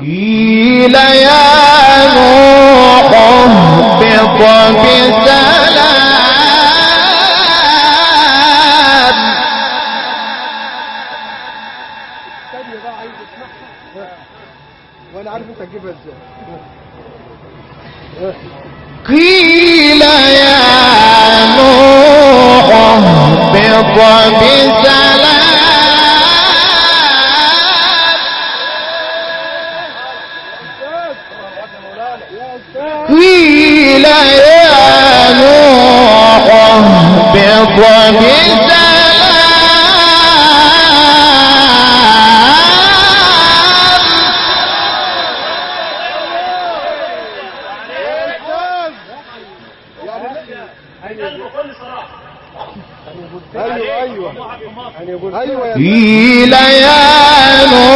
قيل يا نوح اهبط بسلام. وأنا عارف انت هتجيبها إزاي. قيل يا نوح اهبط بسلام قيل يا نوح اهبط بسلام قيل يا نوح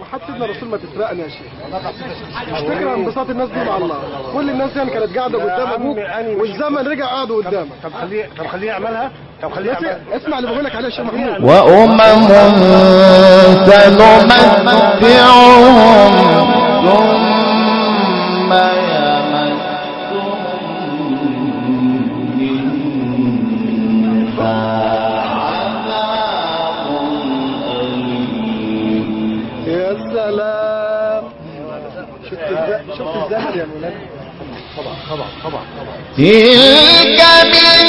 وحتى سيدنا الرسول ما تسرقنا يا شيخ. فكرة انبساط الناس دي مع الله. كل الناس دي كانت قاعدة قدام أبوك والزمن رجع قعدوا قدامك طب خليه طب خليه يعملها. طب خليه اسمع اللي بقول لك عليه يا شيخ محمود. وأمم سنمتعهم شفت الزمن يا مولانا تلك من أنباء